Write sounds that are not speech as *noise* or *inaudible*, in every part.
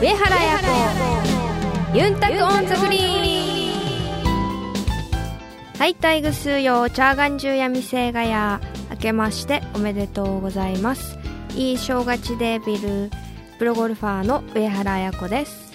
上原彩子。ゆんたく on the green。はいたいぐすーよーちゃーがんじゅーやみせーがやー 明けましておめでとうございます。いいそーぐゎちでーびるプロゴルファーの上原彩子です。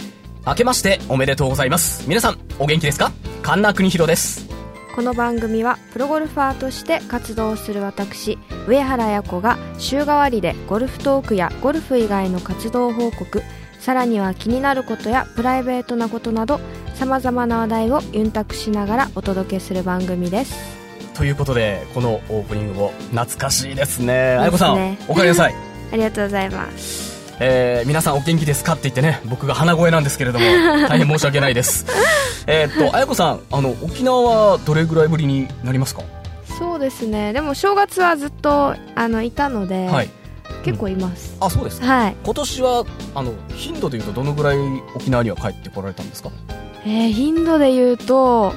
明けましておめでとうございます。皆さんお元気ですか？神田邦弘です。この番組はプロゴルファーとして活動する私上原彩子が週替わりでゴルフトークやゴルフ以外の活動報告さらには気になることやプライベートなことなどさまざまな話題をユンタクしながらお届けする番組です。ということでこのオープニングも懐かしいですね。彩子さん、ねおかえりなさい。*laughs* ありがとうございます。えー、皆さんお元気ですかって言ってね僕が鼻声なんですけれども *laughs* 大変申し訳ないです。えーっと彩子さんあの沖縄はどれぐらいぶりになりますか？そうですね。でも正月はずっとあのいたので、はい結構います、あそうですか。はい。今年はあの頻度でいうとどのぐらい沖縄には帰ってこられたんですか？えー頻度で言うと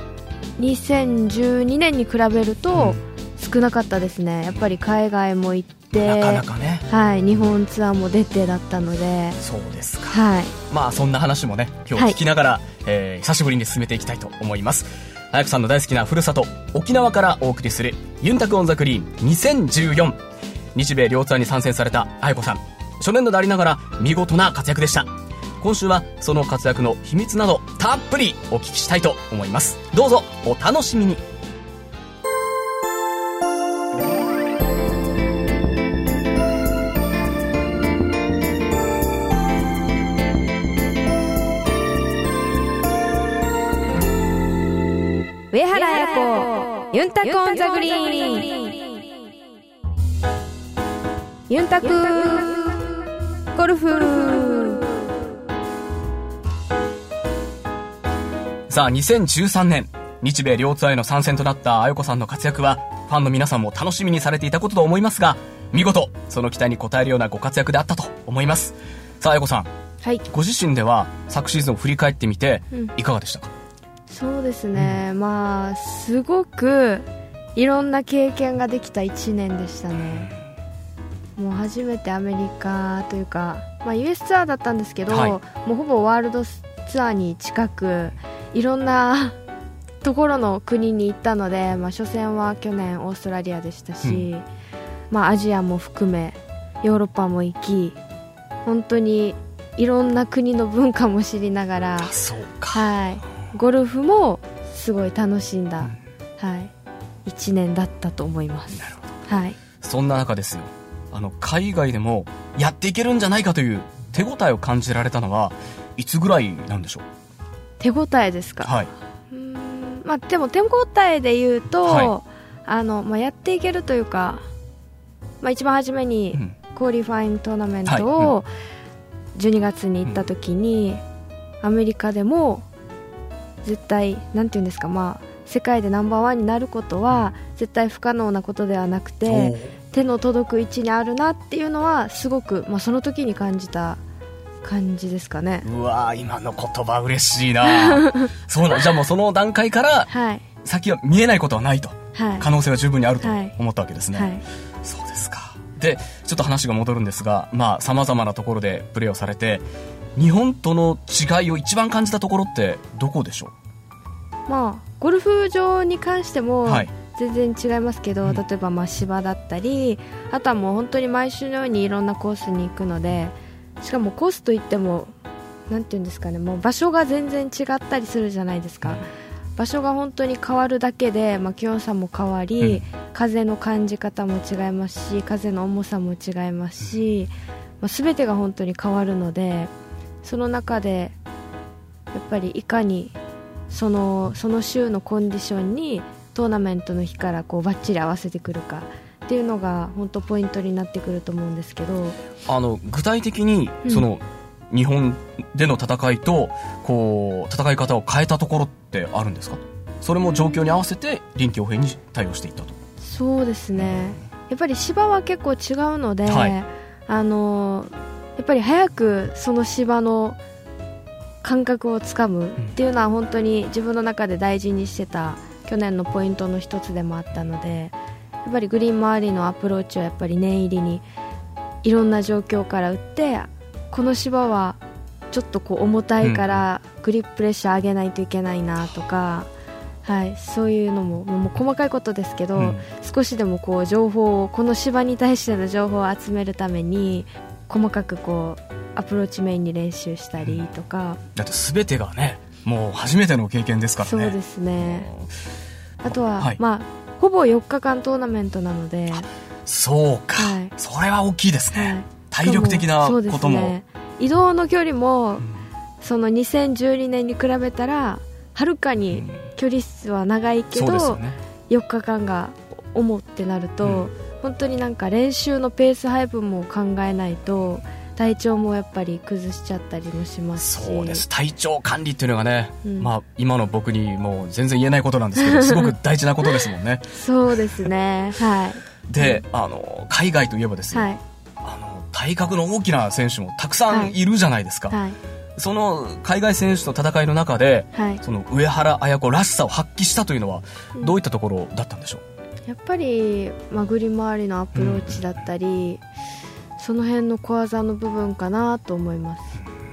2012年に比べると少なかったですね。やっぱり海外も行ってなかなかね。はい、日本ツアーも出てだったので、そうですか。はい、まあそんな話もね今日聞きながら、えー久しぶりに進めていきたいと思います。彩子さんの大好きなふるさと沖縄からお送りする「ユンタクオンザクリーン2014」日米両ツアーに参戦された彩子さん。初年度でありながら見事な活躍でした。今週はその活躍の秘密などたっぷりお聞きしたいと思います。どうぞお楽しみに。上原彩子ユンタクオンザグリーン。ユンタク。ゴルフ。さあ2013年。日米両ツアーへの参戦となったあよこさんの活躍はファンの皆さんも楽しみにされていたことと思いますが見事その期待に応えるようなご活躍であったと思います。さああよこさん。はい。ご自身では昨シーズンを振り返ってみてうん。いかがでしたか、そうですね、まあすごくいろんな経験ができた1年でしたねもう初めてアメリカというか、まあ、US ツアーだったんですけど、はい。もうほぼワールドツアーに近くいろんな *laughs* ところの国に行ったので、まあ、初戦は去年オーストラリアでしたし、まあ、アジアも含めヨーロッパも行き本当にいろんな国の文化も知りながらあそうか。はい、ゴルフもすごい楽しんだ、はい、1年だったと思います。なるほど。はい、そんな中ですよあの海外でもやっていけるんじゃないかという手応えを感じられたのはいつぐらいなんでしょ手応えですか、うはい。うーんまあ、でも手応えで言うと、はあのまあ、やっていけるというか、まあ、一番初めにうん。クオリファイントーナメンはい。トを12月に行った時に、アメリカでも絶対なんていうんですかまあ世界でナンバーワンになることは絶対不可能なことではなくて、手の届く位置にあるなっていうのはすごく、まあ、その時に感じた感じですかね。うわー今の言葉嬉しいな。*laughs* そうなんじゃあもうその段階からはい。先は見えないことはないと。はい。可能性は十分にあるとはい。思ったわけですね、はい。そうですか。でちょっと話が戻るんですがまあさまざまなところでプレーをされて日本との違いを一番感じたところってどこでしょまあゴルフ場に関してもはい全然違いますけど、うん。例えばまあ芝だったりあとはもう本当に毎週のようにいろんなコースに行くのでしかもコースといってもなんていうんですかねもう場所が全然違ったりするじゃないですか、場所が本当に変わるだけで、まあ、気温差も変わり、風の感じ方も違いますし風の重さも違いますし、まあ、全てが本当に変わるのでその中でやっぱりいかにそのその週のコンディションにトーナメントの日からこうバッチリ合わせてくるかっていうのが本当ポイントになってくると思うんですけど。あの具体的にうん。その、日本での戦いとこう戦い方を変えたところってあるんですか？それも状況に合わせて臨機応変に対応していったと。そうですね。やっぱり芝は結構違うので、はい。あのやっぱり早くその芝の感覚をつかむっていうのは本当に自分の中で大事にしてた去年のポイントの一つでもあったのでやっぱりグリーン周りのアプローチをやっぱり念入りにいろんな状況から打ってこの芝はちょっとこう重たいからグリッププレッシャー上げないといけないなとか、はい、そういうのももう細かいことですけど、うん、少しでもこう情報をこの芝に対しての情報を集めるために細かくこうアプローチメインに練習したりとか、だって全てがねもう初めての経験ですからね。そうですね。あとは、はい、まあほぼ4日間トーナメントなので。そうか、はい、それは大きいですね、はい、体力的なことも、ね、移動の距離も、うん、その2012年に比べたらはるかに距離数は長いけど、うんね、4日間が重ってなると、うん、本当になんか練習のペース配分も考えないと体調もやっぱり崩しちゃったりもしますそうです。体調管理っていうのがね、うん、まあ、今の僕にもう全然言えないことなんですけど *laughs* すごく大事なことですもんね。そうですね。はい。で、あの海外といえばですね、はい、あの体格の大きな選手もたくさんい。るじゃないですか、はい。はいその海外選手と戦いの中で、はい、その上原綾子らしさを発揮したというのはどういったところだったんでしょう、うん、やっぱり、まぐり回りのアプローチだったり、うんその辺の小技の部分かなと思います。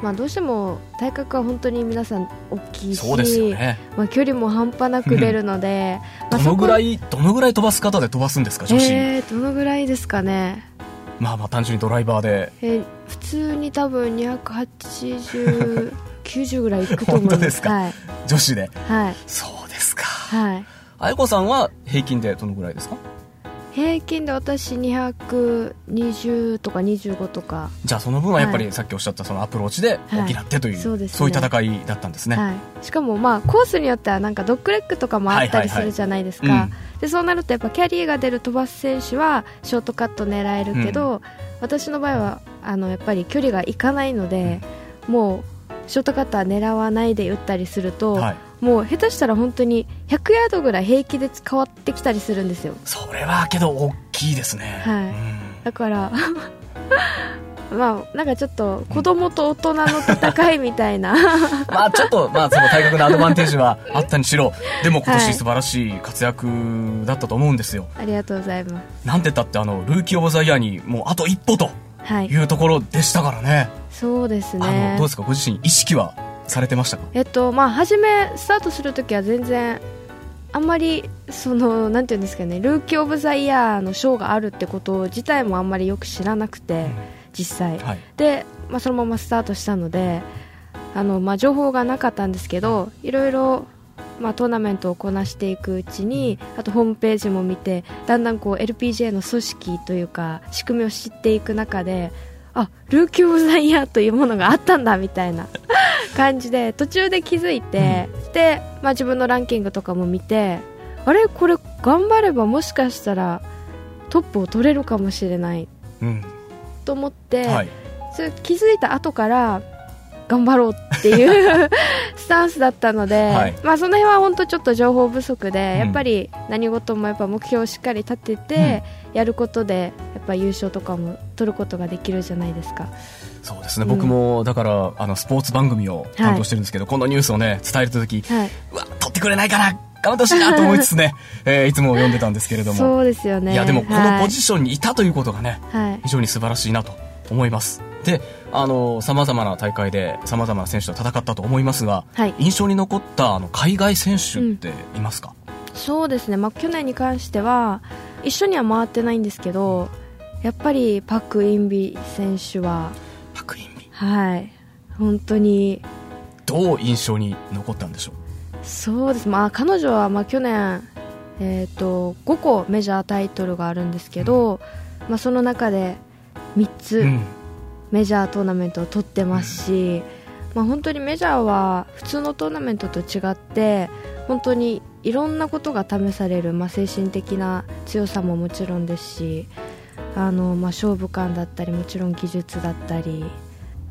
まあ、どうしても体格は本当に皆さん大きいしね、まあ、距離も半端なく出るので、まあ、どのぐらいどのぐらい飛ばす方で飛ばすんですか女子、えー、どのぐらいですかね。まあまあ単純にドライバーで、えー、普通に多分280 90ぐらいいくと思います。*laughs* 本当ですか、はい、女子で。はい。そうですか。はい。愛子さんは平均でどのぐらいですか？平均で私220とか25とか。じゃあその分はやっぱりさっきおっしゃったそのアプローチで補ってという、はいそうね、そういう戦いだったんですね、はい、しかもまあコースによってはなんかドッグレッグとかもあったりするじゃないですか、でそうなるとやっぱキャリーが出る飛ばす選手はショートカット狙えるけど、うん、私の場合はあのやっぱり距離がいかないので、うん、もうショートカットは狙わないで打ったりすると、はいもう下手したら本当に100ヤードぐらい平気で変わってきたりするんですよ。それはけど大きいですね。はい、うん、だから *laughs* まあなんかちょっと子供と大人の戦いみたいな。*laughs* まあちょっとまあその体格のアドバンテージはあったにしろでも今年素晴らしい活躍だったと思うんですよ、はい、ありがとうございます。なんて言ったってあのルーキー・オブ・ザ・イヤーにもうあと一歩とい。うところでしたからね、はい、そうですね。どうですか？ご自身意識はされてましたか？えっとまあ初めスタートする時は全然あんまりそのなんていうんですかねルーキー・オブ・ザ・イヤーの賞があるってこと自体もあんまりよく知らなくて、うん、実際、はい、で、まあ、そのままスタートしたのであの、まあ、情報がなかったんですけどいろいろまあ、トーナメントをこなしていくうちにあとホームページも見てだんだんこう LPGA の組織というか仕組みを知っていく中であルーキー・オブ・ザ・イヤーというものがあったんだみたいな感じで途中で気づいて、うん、で、まあ、自分のランキングとかも見てあれ？これ頑張ればもしかしたらトップを取れるかもしれない、うん、と思って、はい、気づいた後から頑張ろうっていう *laughs* スタンスだったので、はい、まあ、その辺は本当ちょっと情報不足で、うん、やっぱり何事もやっぱ目標をしっかり立ててやることで、やっぱ優勝とかも取ることができるじゃないですか。そうですね、うん、僕もだからあのスポーツ番組を担当してるんですけど、はい、このニュースをね伝えるとき、はい、うわ取ってくれないかな頑張ってほしいなと思いつつね、*laughs* えー、いつも読んでたんですけれども。そうですよね。いやでもこのポジションにいたということがね、はい、非常に素晴らしいなと思います。であのさまざまな大会でさまざまな選手と戦ったと思いますが、はい、印象に残ったあの海外選手っていますか、うん、そうですね、まあ、去年に関しては一緒には回ってないんですけどやっぱりパク・インビ選手ははい。本当に。どう印象に残ったんでしょう？そうです。まあ彼女はまあ去年えーと、5個メジャータイトルがあるんですけど、うん、まあ、その中で3つメジャートーナメントを取ってますし、まあ、本当にメジャーは普通のトーナメントと違って本当にいろんなことが試される、まあ、精神的な強さももちろんですしあの、まあ、勝負感だったりもちろん技術だったり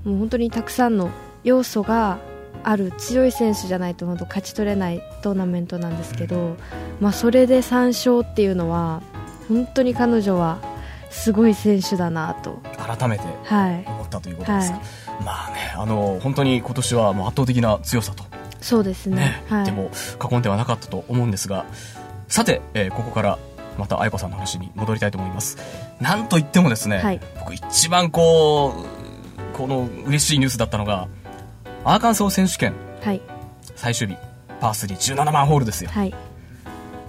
もう本当にたくさんの要素がある強い選手じゃないと本当勝ち取れないトーナメントなんですけど、まあ、それで3勝っていうのは本当に彼女はすごい選手だなと。改めて思ったということですか、はい、まあねあの本当に今年はもう圧倒的な強さと。そうですね、ね。はい、でも過言ではなかったと思うんですが。さて、えー、ここからまた愛子さんの話に戻りたいと思います。なんといってもですね、はい、僕一番こうこの嬉しいニュースだったのがアーカンソー選手権。はい。最終日。パー317番ホールですよ。はい。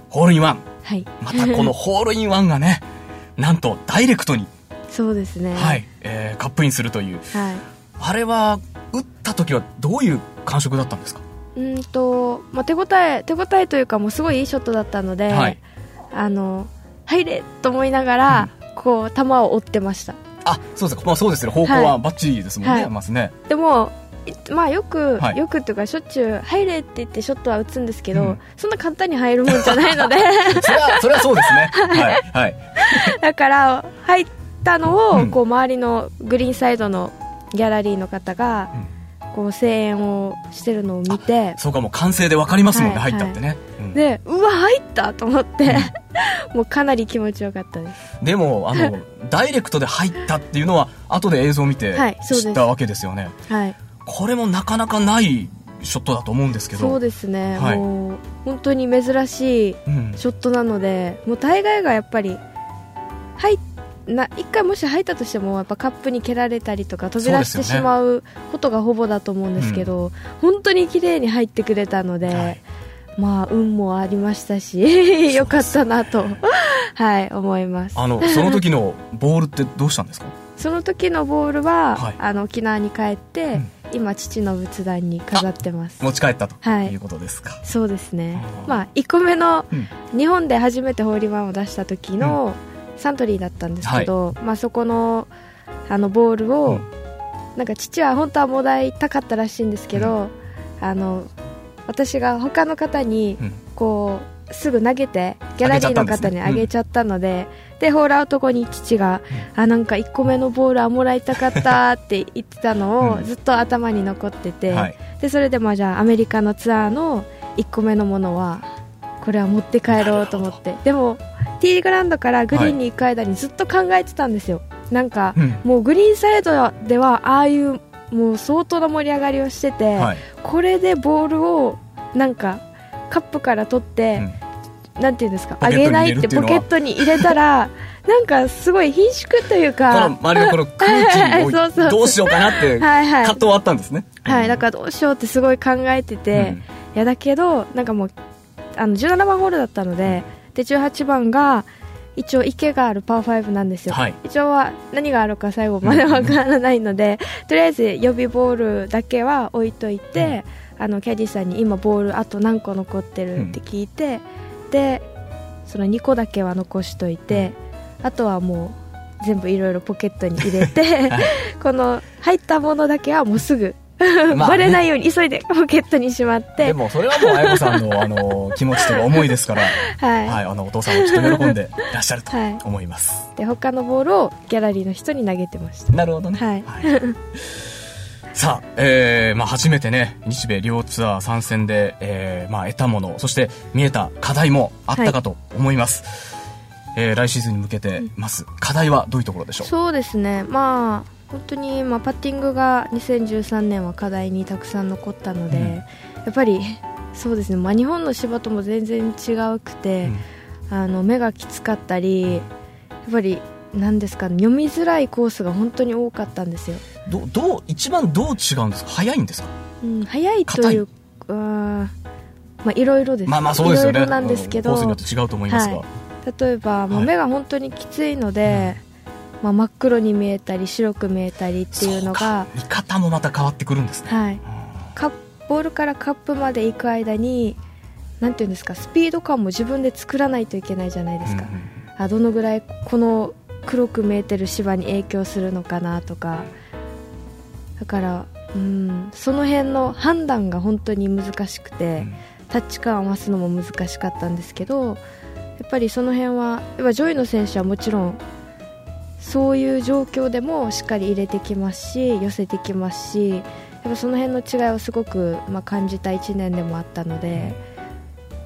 ホールインワン。はい。またこのホールインワンがね *laughs* なんとダイレクトに、そうですね。はい。えーカップインするという。はい。あれは打った時はどういう感触だったんですか？うんと、まあ、手応え手応えというかもうすごいいいショットだったので、はい。あの入れと思いながら、こう球を追ってましたあそうですか、まあ、そうですね。方向はバッチリですもんね、はい。まずね。でもいまあよく、はい。よくっていうかしょっちゅう入れって言ってショットは打つんですけど、うん。そんな簡単に入るもんじゃないので。*laughs* それはそれはそうですね。*laughs* はい。はい。だから入ったのを、うん。こう周りのグリーンサイドのギャラリーの方が、こう声援をしてるのを見てそうかもう完成で分かりますもんね、はい入ったってね、うん。でうわ入ったと思って、*laughs* もうかなり気持ちよかったです。でもあのダイレクトで入ったっていうのは後で映像を見て知ったわけですよね、はい。これもなかなかないショットだと思うんですけど。そうですね、はい。もう本当に珍しいうん。ショットなのでもう大概がやっぱり入っな一回もし入ったとしてもやっぱカップに蹴られたりとか飛び出してしまうことがほぼだと思うんですけど、本当に綺麗に入ってくれたので、はいまあ運もありましたしよ *laughs* かったなと *laughs* はい思います。あのその時のボールってどうしたんですか？*laughs* その時のボールは、はい。あの沖縄に帰って、うん。今父の仏壇に飾ってます。持ち帰ったとはい。いうことですか、そうですね。まあ1個目のうん。日本で初めてホーリーワンを出した時のサントリーだったんですけど、まあ、そこのあのボールを、うん。なんか父は本当はもらいたかったらしいんですけど、あの私が他の方にうん。こうすぐ投げてギャラリーの方にあげちゃったのででホールアウト後に父が、あなんか1個目のボールはもらいたかったって言ってたのをうん。ずっと頭に残ってて、はい。でそれでまあじゃあアメリカのツアーの1個目のものはこれは持って帰ろうと思って。でもティーグラウンドからグリーンに行く間にずっと考えてたんですよ、なんかうん。もうグリーンサイドではああいうもう相当な盛り上がりをしてて、はい。これでボールをなんかカップから取って、なんていうんですかあげないってポケットに入れたら *laughs* なんかすごい貧縮というこかの周りのこの空気を *laughs* どうしようかなってはいはい。葛藤はあったんですね。はい、だからどうしようってすごい考えてて、うん。いやだけどなんかもうあの17番ホールだったのでで18番が一応池があるパー5なんですよ、はい。一応は何があるか最後までわからないので、とりあえず予備ボールだけは置いといて、あのキャディーさんに今ボールあと何個残ってるって聞いて、でその2個だけは残しといてあとはもう全部いろいろポケットに入れて、はい。*laughs* この入ったものだけはもうすぐ *laughs* まあね。バレないように急いでポケットにしまって。でもそれはもう綾子さんのあの気持ちとか思いですから、はい、はい、あのお父さんもきっと喜んで *laughs* いらっしゃるとはい。思います、で他のボールをギャラリーの人に投げてましたなるほどね、はい。*laughs* さあ、えーまあ、初めてね日米両ツアー参戦で、えーまあ、得たものそして見えた課題もあったかと思います、えー来シーズンに向けてます課題はどういうところでしょう？そうですね。まあ本当に、まあ、パッティングが2013年は課題にたくさん残ったので、うん。やっぱりそうですね、まあ、日本の芝とも全然違うくて、あの目がきつかったりやっぱりなんですかね読みづらいコースが本当に多かったんですよ、どどう一番どう違うんですか？早いんですか？うん、早いというかまあいろいろです。まあまあそうですよね。いろいろなんですけどコースによって違うと思いますが、は例えば、もうはい。目が本当にきついので、まあ、真っ黒に見えたり白く見えたりっていうのが見方もまた変わってくるんですね、はい、うん。カップボールからカップまで行く間になんていうんですかスピード感も自分で作らないといけないじゃないですか、うんうん。あどのぐらいこの黒く見えてる芝に影響するのかなとか。だからうんその辺の判断が本当に難しくて、タッチ感を合わすのも難しかったんですけどやっぱりその辺は上位の選手はもちろんそういう状況でもしっかり入れてきますし寄せてきますしやっぱその辺の違いをすごく、まあ、感じた1年でもあったので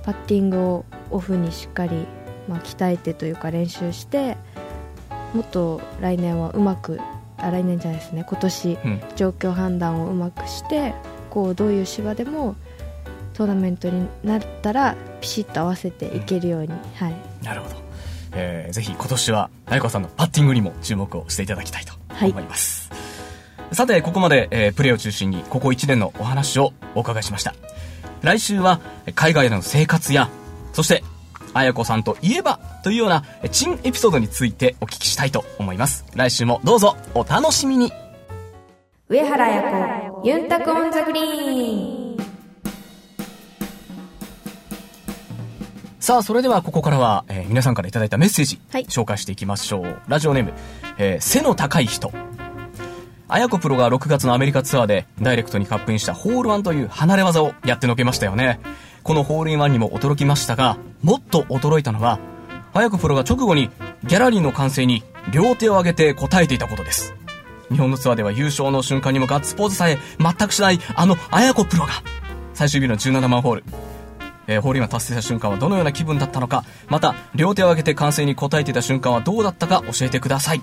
パッティングをオフにしっかり、まあ、鍛えてというか練習してもっと来年はうまくあ来年じゃないですね今年うん。状況判断をうまくしてこうどういう芝でもトーナメントになったらピシッと合わせていけるように、はい、なるほど、えーぜひ今年は綾子さんのパッティングにも注目をしていただきたいと思います、さて、ここまで、えー、プレーを中心に、ここ1年のお話をお伺いしました。来週は、海外での生活や、そして、綾子さんといえばというような、珍エピソードについてお聞きしたいと思います。来週もどうぞお楽しみに。上原彩子、ゆんたく on the green。さあ、それではここからは、えー、皆さんからいただいたメッセージ、はい、紹介していきましょう。ラジオネーム、えー、背の高い人。あやこプロが6月のアメリカツアーでダイレクトにカップインしたホールワンという離れ技をやってのけましたよね。このホールインワンにも驚きましたが、もっと驚いたのは、あやこプロが直後にギャラリーの歓声に両手を上げて応えていたことです。日本のツアーでは優勝の瞬間にもガッツポーズさえ全くしないあのあやこプロが、最終日の17番ホール、えー、ホールインワン達成した瞬間はどのような気分だったのか、また、両手を上げて歓声に応えていた瞬間はどうだったか教えてください。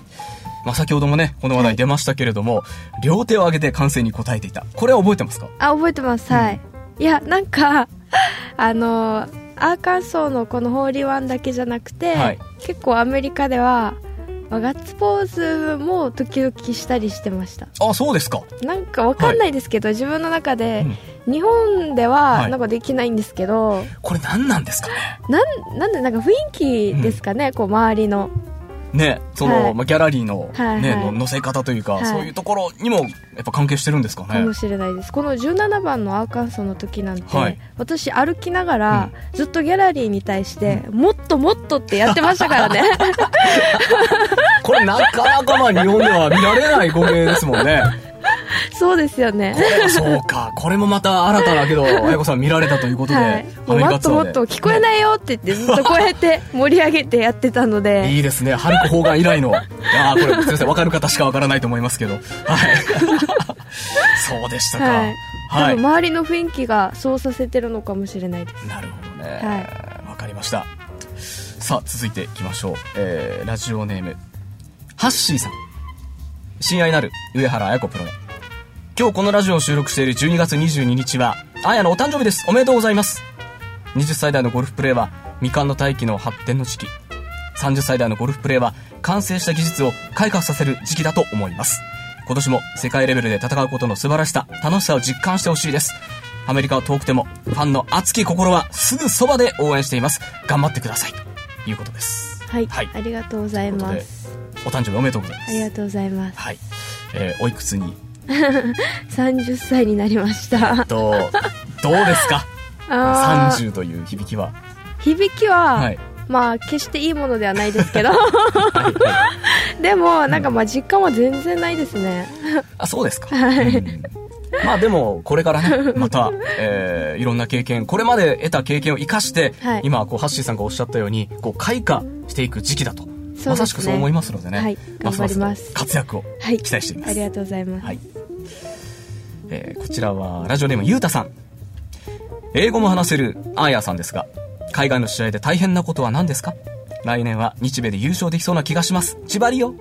まあ、先ほどもね、この話題出ましたけれども、はい、両手を上げて歓声に応えていた。これは覚えてますか？あ、覚えてます。はい。うん、いや、なんか、*laughs* あの、アーカンソーのこのホーリーワンだけじゃなくて、はい、結構アメリカでは、まあ、ガッツポーズも時々したりしてました。あそうですか。なんかわかんないですけど、はい、自分の中で、うん、日本ではなんかできないんですけど、はい、これ何なんですかね。なんなんでなんか雰囲気ですかね、うん、こう周りのね、その、はい、まあ、ギャラリーの、ね、はいはい、のせ方というか、はい、そういうところにも、やっぱ関係してるんですかね。かもしれないです。この17番のアーカンソーの時なんて、はい、私歩きながら、ずっとギャラリーに対して、うん、もっともっとってやってましたからね。*laughs* これなかなかまあ日本では見られない語芸ですもんね。そうですよね。そうか。これもまた新ただけど、あやこさん見られたということで、はい、もっともっと聞こえないよって言って、ずっとこうやって盛り上げてやってたので。*laughs* いいですね。ハルク砲丸以来の。ああ、これ、すみません。わかる方しかわからないと思いますけど。はい。*laughs* そうでしたか。はい。多分周りの雰囲気がそうさせてるのかもしれないです。なるほどね。はい。わかりました。さあ、続いていきましょう。えー、ラジオネーム、ハッシーさん。親愛なる上原彩子プロへ。今日このラジオを収録している12月22日は、あやのお誕生日です。おめでとうございます。20歳代のゴルフプレーは、未完の大気の発展の時期。30歳代のゴルフプレーは、完成した技術を開花させる時期だと思います。今年も世界レベルで戦うことの素晴らしさ、楽しさを実感してほしいです。アメリカは遠くても、ファンの熱き心はすぐそばで応援しています。頑張ってください。ということです。はい。はい、ありがとうございます。お誕生日おめでとうございます。ありがとうございます。はい。えー、おいくつに *laughs* 30歳になりました。えっとどうですか？*laughs* 30という響きは。響きは、はい、まあ決していいものではないですけど。*laughs* はい、でもなんかまあ実感は全然ないですね、あそうですか、はい、うん。まあでも、これからね、また、えー、いろんな経験、これまで得た経験を生かして、はい、今、こう、ハッシーさんがおっしゃったように、こう、開花していく時期だとね、まさしくそう思いますのでね、はい、頑張ります。活躍を期待しています、はい、ありがとうございます、はい。えー、こちらはラジオネームゆうたさん。英語も話せるアーヤさんですが海外の試合で大変なことは何ですか？来年は日米で優勝できそうな気がします。千葉りよ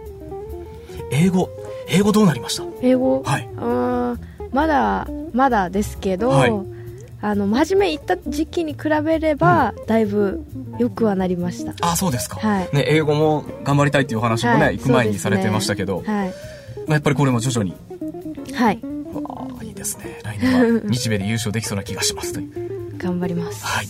英語英語どうなりました？英語？はい。あまだまだですけど、はい、あの真面目行った時期に比べれば、うん、だいぶよくはなりました。あそうですか、はい。ね、英語も頑張りたいっていうお話もね、はい、行く前にされてましたけど、ね、はい。まあ、やっぱりこれも徐々に。はい。あいいですね。来年は日米で優勝できそうな気がしますという。*laughs* 頑張ります。はい、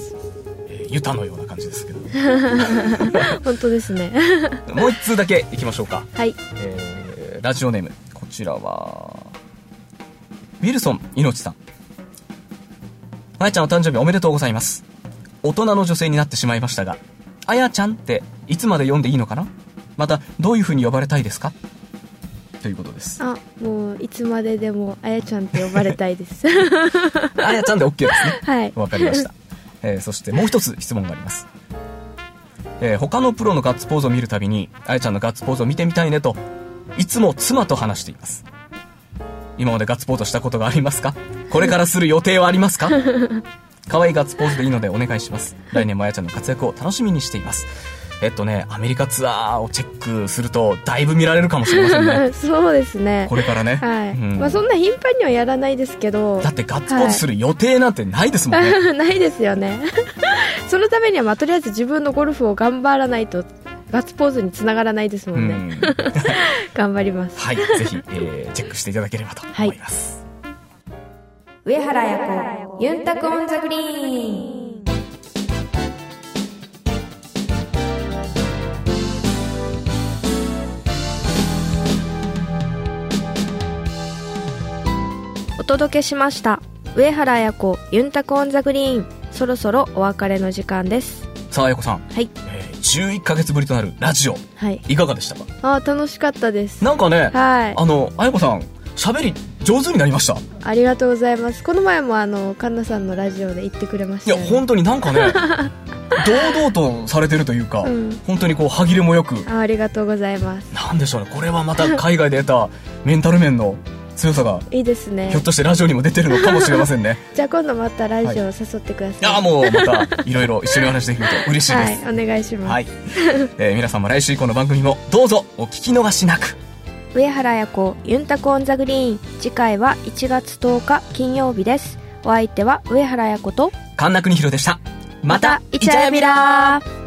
えー、ユタのような感じですけど。*laughs* 本当ですね。*laughs* もう一通だけいきましょうか。はい、えー、ラジオネーム。こちらはウィルソンいのちさんあやちゃんお誕生日おめでとうございます。大人の女性になってしまいましたが、あやちゃんっていつまで読んでいいのかな？また、どういう風に呼ばれたいですか？ということです。あ、もう、いつまででも、あやちゃんって呼ばれたいです。*laughs* あやちゃんで OK ですね。*laughs* はい。わかりました。えー、そしてもう一つ質問があります。えー、他のプロのガッツポーズを見るたびに、あやちゃんのガッツポーズを見てみたいねと、いつも妻と話しています。今までガッツポーズしたことがありますか？これからする予定はありますか？*laughs* 可愛いガッツポーズでいいのでお願いします。来年もあやちゃんの活躍を楽しみにしています。えっとね、アメリカツアーをチェックすると、だいぶ見られるかもしれませんね。*laughs* そうですね。これからね。はい。うん、まあそんな頻繁にはやらないですけど。だってガッツポーズする予定なんてないですもんね。*laughs* ないですよね。そのためには、まあとりあえず自分のゴルフを頑張らないと、ガッツポーズにつながらないですもんね、うん頑張りますはい、ぜひ、えーチェックしていただければと思います。上原彩子ゆんたく on the green。お届けしました上原彩子ユンタクオンザグリーン。そろそろお別れの時間です。さあ、あやこさん、はい。えー11ヶ月ぶりとなるラジオ、はい。いかがでしたか？あー楽しかったです。なんかね、はい。あの、あやこさん、喋り上手になりました。ありがとうございますこの前もあのカンナさんのラジオで言ってくれましいや、たよね本当になんかね、*laughs* 堂々とされてるというか、うん本当にこう、歯切れもよく、あありがとうございますなんでしょうね、これはまた海外で得たメンタル面の強さが、いいですねひょっとしてラジオにも出てるのかもしれませんね。*laughs* じゃあ今度またラジオ誘ってください、ああ、もうまた、いろいろ一緒にお話できると嬉しいです。はいお願いします、はい。えー皆さんも来週以降の番組もどうぞお聞き逃しなく。上原彩子ユンタクオンザグリーン。次回は1月10日金曜日です。お相手は上原彩子と神田邦弘でした。また、イチャヤミラー